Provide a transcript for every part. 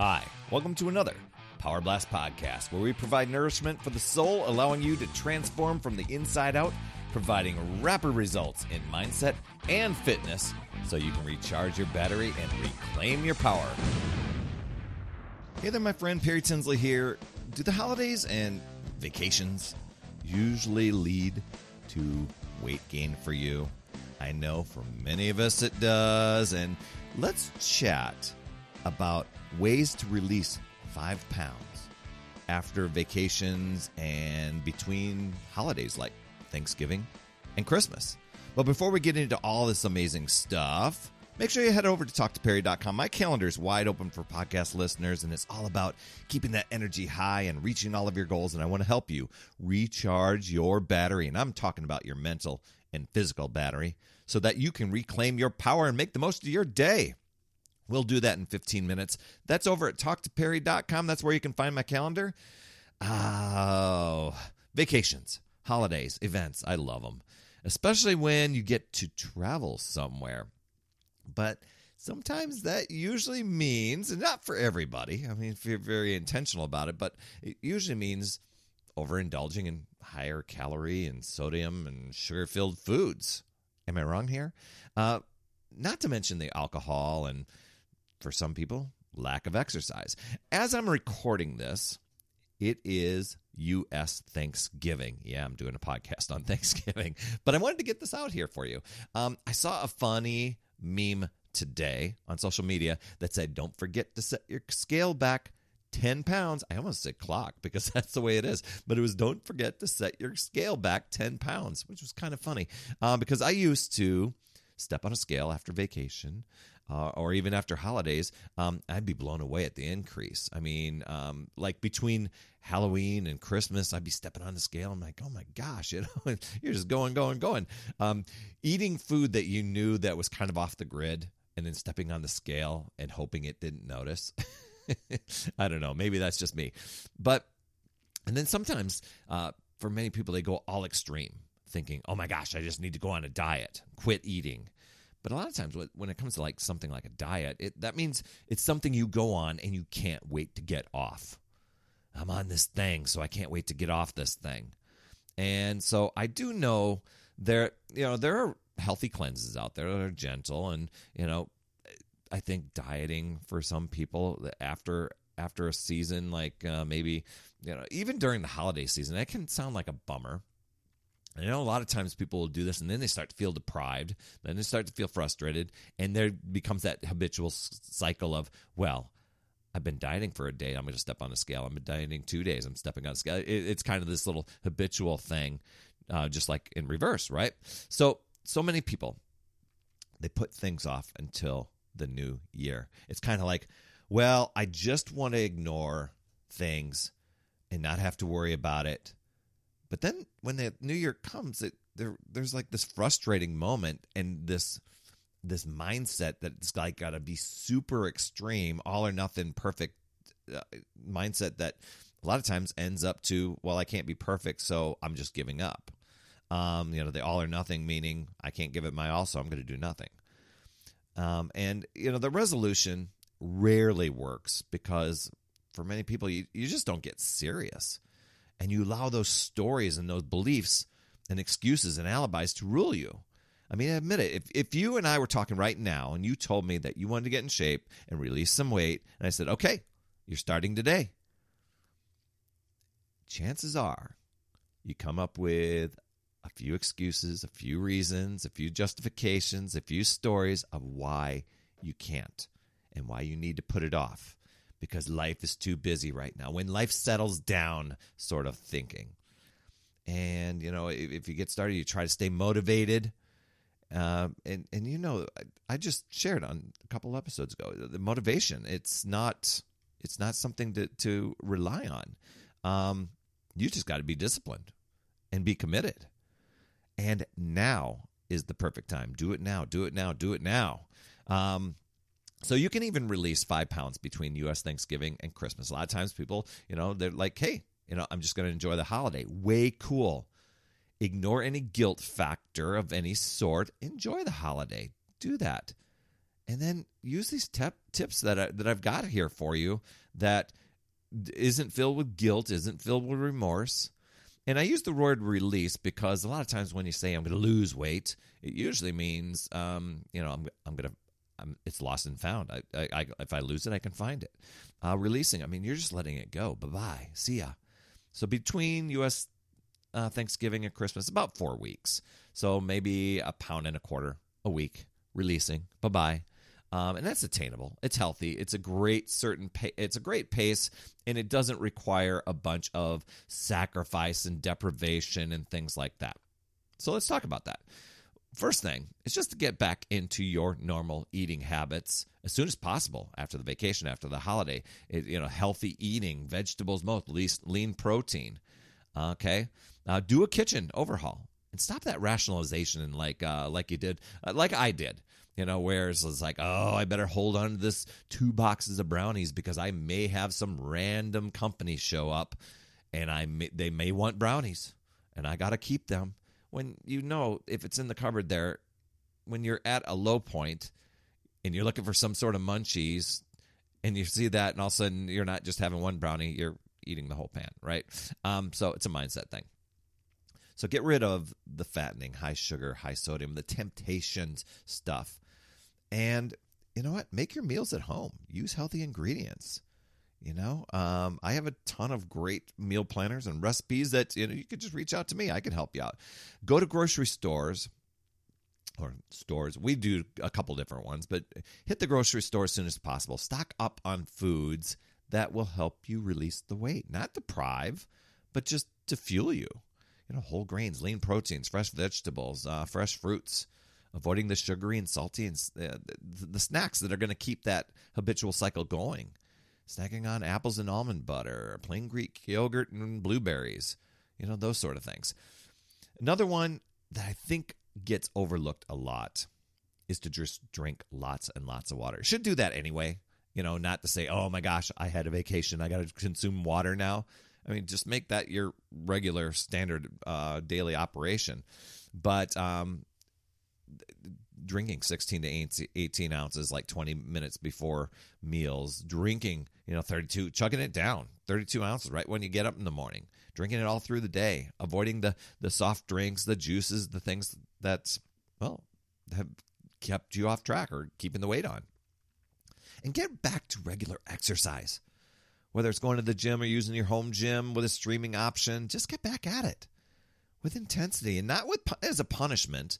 Hi, welcome to another Power Blast podcast where we provide nourishment for the soul, allowing you to transform from the inside out, providing rapid results in mindset and fitness so you can recharge your battery and reclaim your power. Hey there, my friend Perry Tinsley here. Do the holidays and vacations usually lead to weight gain for you? I know for many of us it does. And let's chat about ways to release five pounds after vacations and between holidays like Thanksgiving and Christmas. But before we get into all this amazing stuff, make sure you head over to talktoperry.com. My calendar is wide open for podcast listeners, and it's all about keeping that energy high and reaching all of your goals. And I want to help you recharge your battery. And I'm talking about your mental and physical battery so that you can reclaim your power and make the most of your day. We'll do that in 15 minutes. That's over at talktoperry.com. That's where you can find my calendar. Oh, vacations, holidays, events. I love them, especially when you get to travel somewhere. But sometimes that usually means, and not for everybody, I mean, if you're very intentional about it, but it usually means overindulging in higher calorie and sodium and sugar filled foods. Am I wrong here? Uh, not to mention the alcohol and for some people, lack of exercise. As I'm recording this, it is U.S. Thanksgiving. Yeah, I'm doing a podcast on Thanksgiving, but I wanted to get this out here for you. Um, I saw a funny meme today on social media that said, Don't forget to set your scale back 10 pounds. I almost said clock because that's the way it is, but it was don't forget to set your scale back 10 pounds, which was kind of funny um, because I used to step on a scale after vacation uh, or even after holidays, um, I'd be blown away at the increase. I mean, um, like between Halloween and Christmas, I'd be stepping on the scale. I'm like, oh my gosh, you know, you're just going, going, going. Um, eating food that you knew that was kind of off the grid, and then stepping on the scale and hoping it didn't notice. I don't know. Maybe that's just me, but and then sometimes uh, for many people they go all extreme, thinking, oh my gosh, I just need to go on a diet, quit eating. But a lot of times, when it comes to like something like a diet, it, that means it's something you go on and you can't wait to get off. I'm on this thing, so I can't wait to get off this thing. And so I do know there, you know, there are healthy cleanses out there that are gentle, and you know, I think dieting for some people after after a season, like uh, maybe you know, even during the holiday season, that can sound like a bummer. I know a lot of times people will do this and then they start to feel deprived, then they start to feel frustrated, and there becomes that habitual cycle of, well, I've been dieting for a day, I'm going to step on a scale. I've been dieting two days, I'm stepping on a scale. it's kind of this little habitual thing, uh, just like in reverse, right? So, so many people, they put things off until the new year. It's kind of like, well, I just want to ignore things and not have to worry about it but then when the new year comes, it there there's like this frustrating moment and this this mindset that it's like got to be super extreme, all or nothing, perfect uh, mindset that a lot of times ends up to well, I can't be perfect, so I'm just giving up. Um, you know, the all or nothing meaning I can't give it my all, so I'm going to do nothing. Um, and you know, the resolution rarely works because for many people, you, you just don't get serious and you allow those stories and those beliefs and excuses and alibis to rule you. I mean, admit it. If, if you and I were talking right now and you told me that you wanted to get in shape and release some weight, and I said, okay, you're starting today, chances are you come up with a few excuses, a few reasons, a few justifications, a few stories of why you can't and why you need to put it off because life is too busy right now. When life settles down, sort of thinking. And, you know, if, if you get started, you try to stay motivated. Uh, and, and, you know, I, I just shared on a couple episodes ago the motivation. It's not. It's not something to, to rely on. Um, you just got to be disciplined and be committed. And now is the perfect time. Do it now. Do it now. Do it now. Um, so you can even release five pounds between U.S. Thanksgiving and Christmas. A lot of times people, you know, they're like, hey, you know, I'm just going to enjoy the holiday. Way cool. Ignore any guilt factor of any sort. Enjoy the holiday. Do that. and then use these tep- tips that I, that I've got here for you that isn't filled with guilt, isn't filled with remorse. And I use the word release because a lot of times when you say I'm going to lose weight, it usually means um, you know I'm I'm going to I'm, it's lost and found. I, I, I, if I lose it, I can find it. Uh, releasing, I mean, you're just letting it go. Bye bye. See ya. So between U.S. Uh, Thanksgiving and Christmas, about four weeks. So maybe a pound and a quarter a week. Releasing. Bye bye. Um, and that's attainable. It's healthy. It's a great certain. Pa- it's a great pace, and it doesn't require a bunch of sacrifice and deprivation and things like that. So let's talk about that. First thing is just to get back into your normal eating habits as soon as possible after the vacation, after the holiday. It, you know, healthy eating, vegetables, most least lean protein. Okay, uh, do a kitchen overhaul and stop that rationalization like uh, like you did, uh, like I did you know, whereas it's like, oh, I better hold on to this two boxes of brownies because I may have some random company show up and I may, they may want brownies and I got to keep them. When you know if it's in the cupboard there, when you're at a low point and you're looking for some sort of munchies and you see that and all of a sudden you're not just having one brownie, you're eating the whole pan, right? Um, so it's a mindset thing. So get rid of the fattening, high sugar, high sodium, the temptations stuff. And you know what? Make your meals at home. Use healthy ingredients. You know, um, I have a ton of great meal planners and recipes that you know you could just reach out to me. I can help you out. Go to grocery stores or stores. We do a couple different ones, but hit the grocery store as soon as possible. Stock up on foods that will help you release the weight, not deprive, but just to fuel you. You know, whole grains, lean proteins, fresh vegetables, uh, fresh fruits avoiding the sugary and salty and uh, the, the snacks that are going to keep that habitual cycle going. Snacking on apples and almond butter, plain Greek yogurt and blueberries, you know, those sort of things. Another one that I think gets overlooked a lot is to just drink lots and lots of water. Should do that anyway, you know, not to say, oh my gosh, I had a vacation, I got to consume water now. I mean, just make that your regular standard uh, daily operation. But um, drinking 16 to 18 ounces like 20 minutes before meals drinking you know 32 chugging it down 32 ounces right when you get up in the morning drinking it all through the day avoiding the the soft drinks the juices the things that well have kept you off track or keeping the weight on. And get back to regular exercise. Whether it's going to the gym or using your home gym with a streaming option just get back at it with intensity and not with as a punishment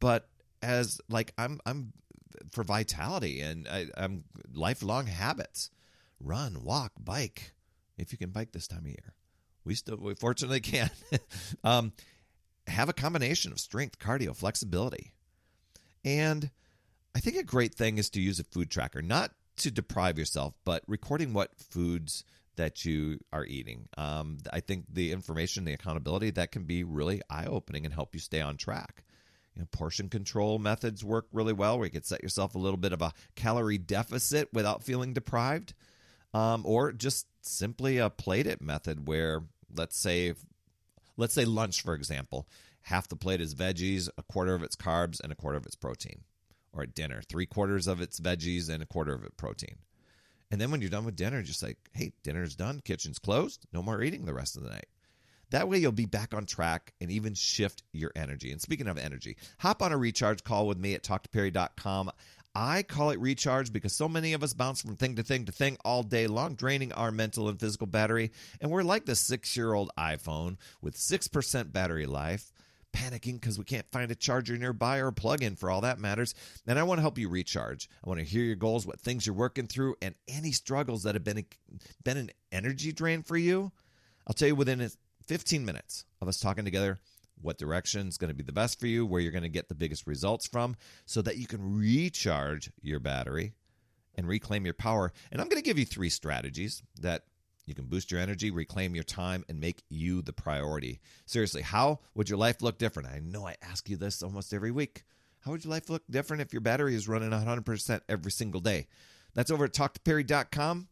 but as like I'm I'm for vitality and I, I'm lifelong habits. Run, walk, bike. If you can bike this time of year, we still we fortunately can. um, have a combination of strength, cardio, flexibility, and I think a great thing is to use a food tracker, not to deprive yourself, but recording what foods that you are eating. Um, I think the information, the accountability, that can be really eye opening and help you stay on track. You know, portion control methods work really well where you could set yourself a little bit of a calorie deficit without feeling deprived. Um, or just simply a plate it method where let's say let's say lunch for example. Half the plate is veggies a quarter of its carbs and a quarter of its protein. Or at dinner three quarters of its veggies and a quarter of it protein. And then when you're done with dinner just like hey dinner's done. Kitchen's closed. No more eating the rest of the night that way, you'll be back on track and even shift your energy. And speaking of energy, hop on a recharge call with me at talktoperry.com. I call it recharge because so many of us bounce from thing to thing to thing all day long, draining our mental and physical battery. And we're like the six year old iPhone with 6% battery life, panicking because we can't find a charger nearby or a plug in for all that matters. And I want to help you recharge. I want to hear your goals, what things you're working through, and any struggles that have been, been an energy drain for you. I'll tell you within 15 minutes of us talking together what direction is going to be the best for you, where you're going to get the biggest results from, so that you can recharge your battery and reclaim your power. And I'm going to give you three strategies that you can boost your energy, reclaim your time, and make you the priority. Seriously, how would your life look different? I know I ask you this almost every week. How would your life look different if your battery is running 100% every single day? That's over at talktoperry.com.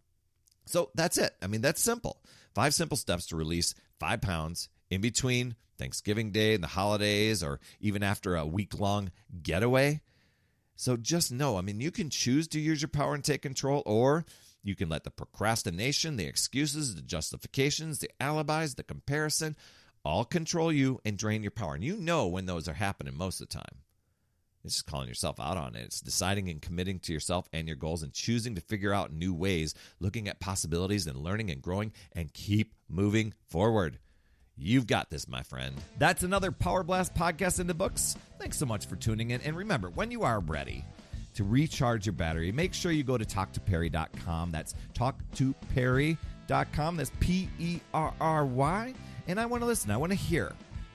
So that's it. I mean, that's simple. Five simple steps to release five pounds in between Thanksgiving Day and the holidays, or even after a week long getaway. So just know, I mean, you can choose to use your power and take control, or you can let the procrastination, the excuses, the justifications, the alibis, the comparison all control you and drain your power. And you know when those are happening most of the time. It's just calling yourself out on it. It's deciding and committing to yourself and your goals and choosing to figure out new ways, looking at possibilities and learning and growing and keep moving forward. You've got this, my friend. That's another Power Blast podcast in the books. Thanks so much for tuning in. And remember, when you are ready to recharge your battery, make sure you go to talktoperry.com. That's talktoperry.com. That's P E R R Y. And I want to listen. I want to hear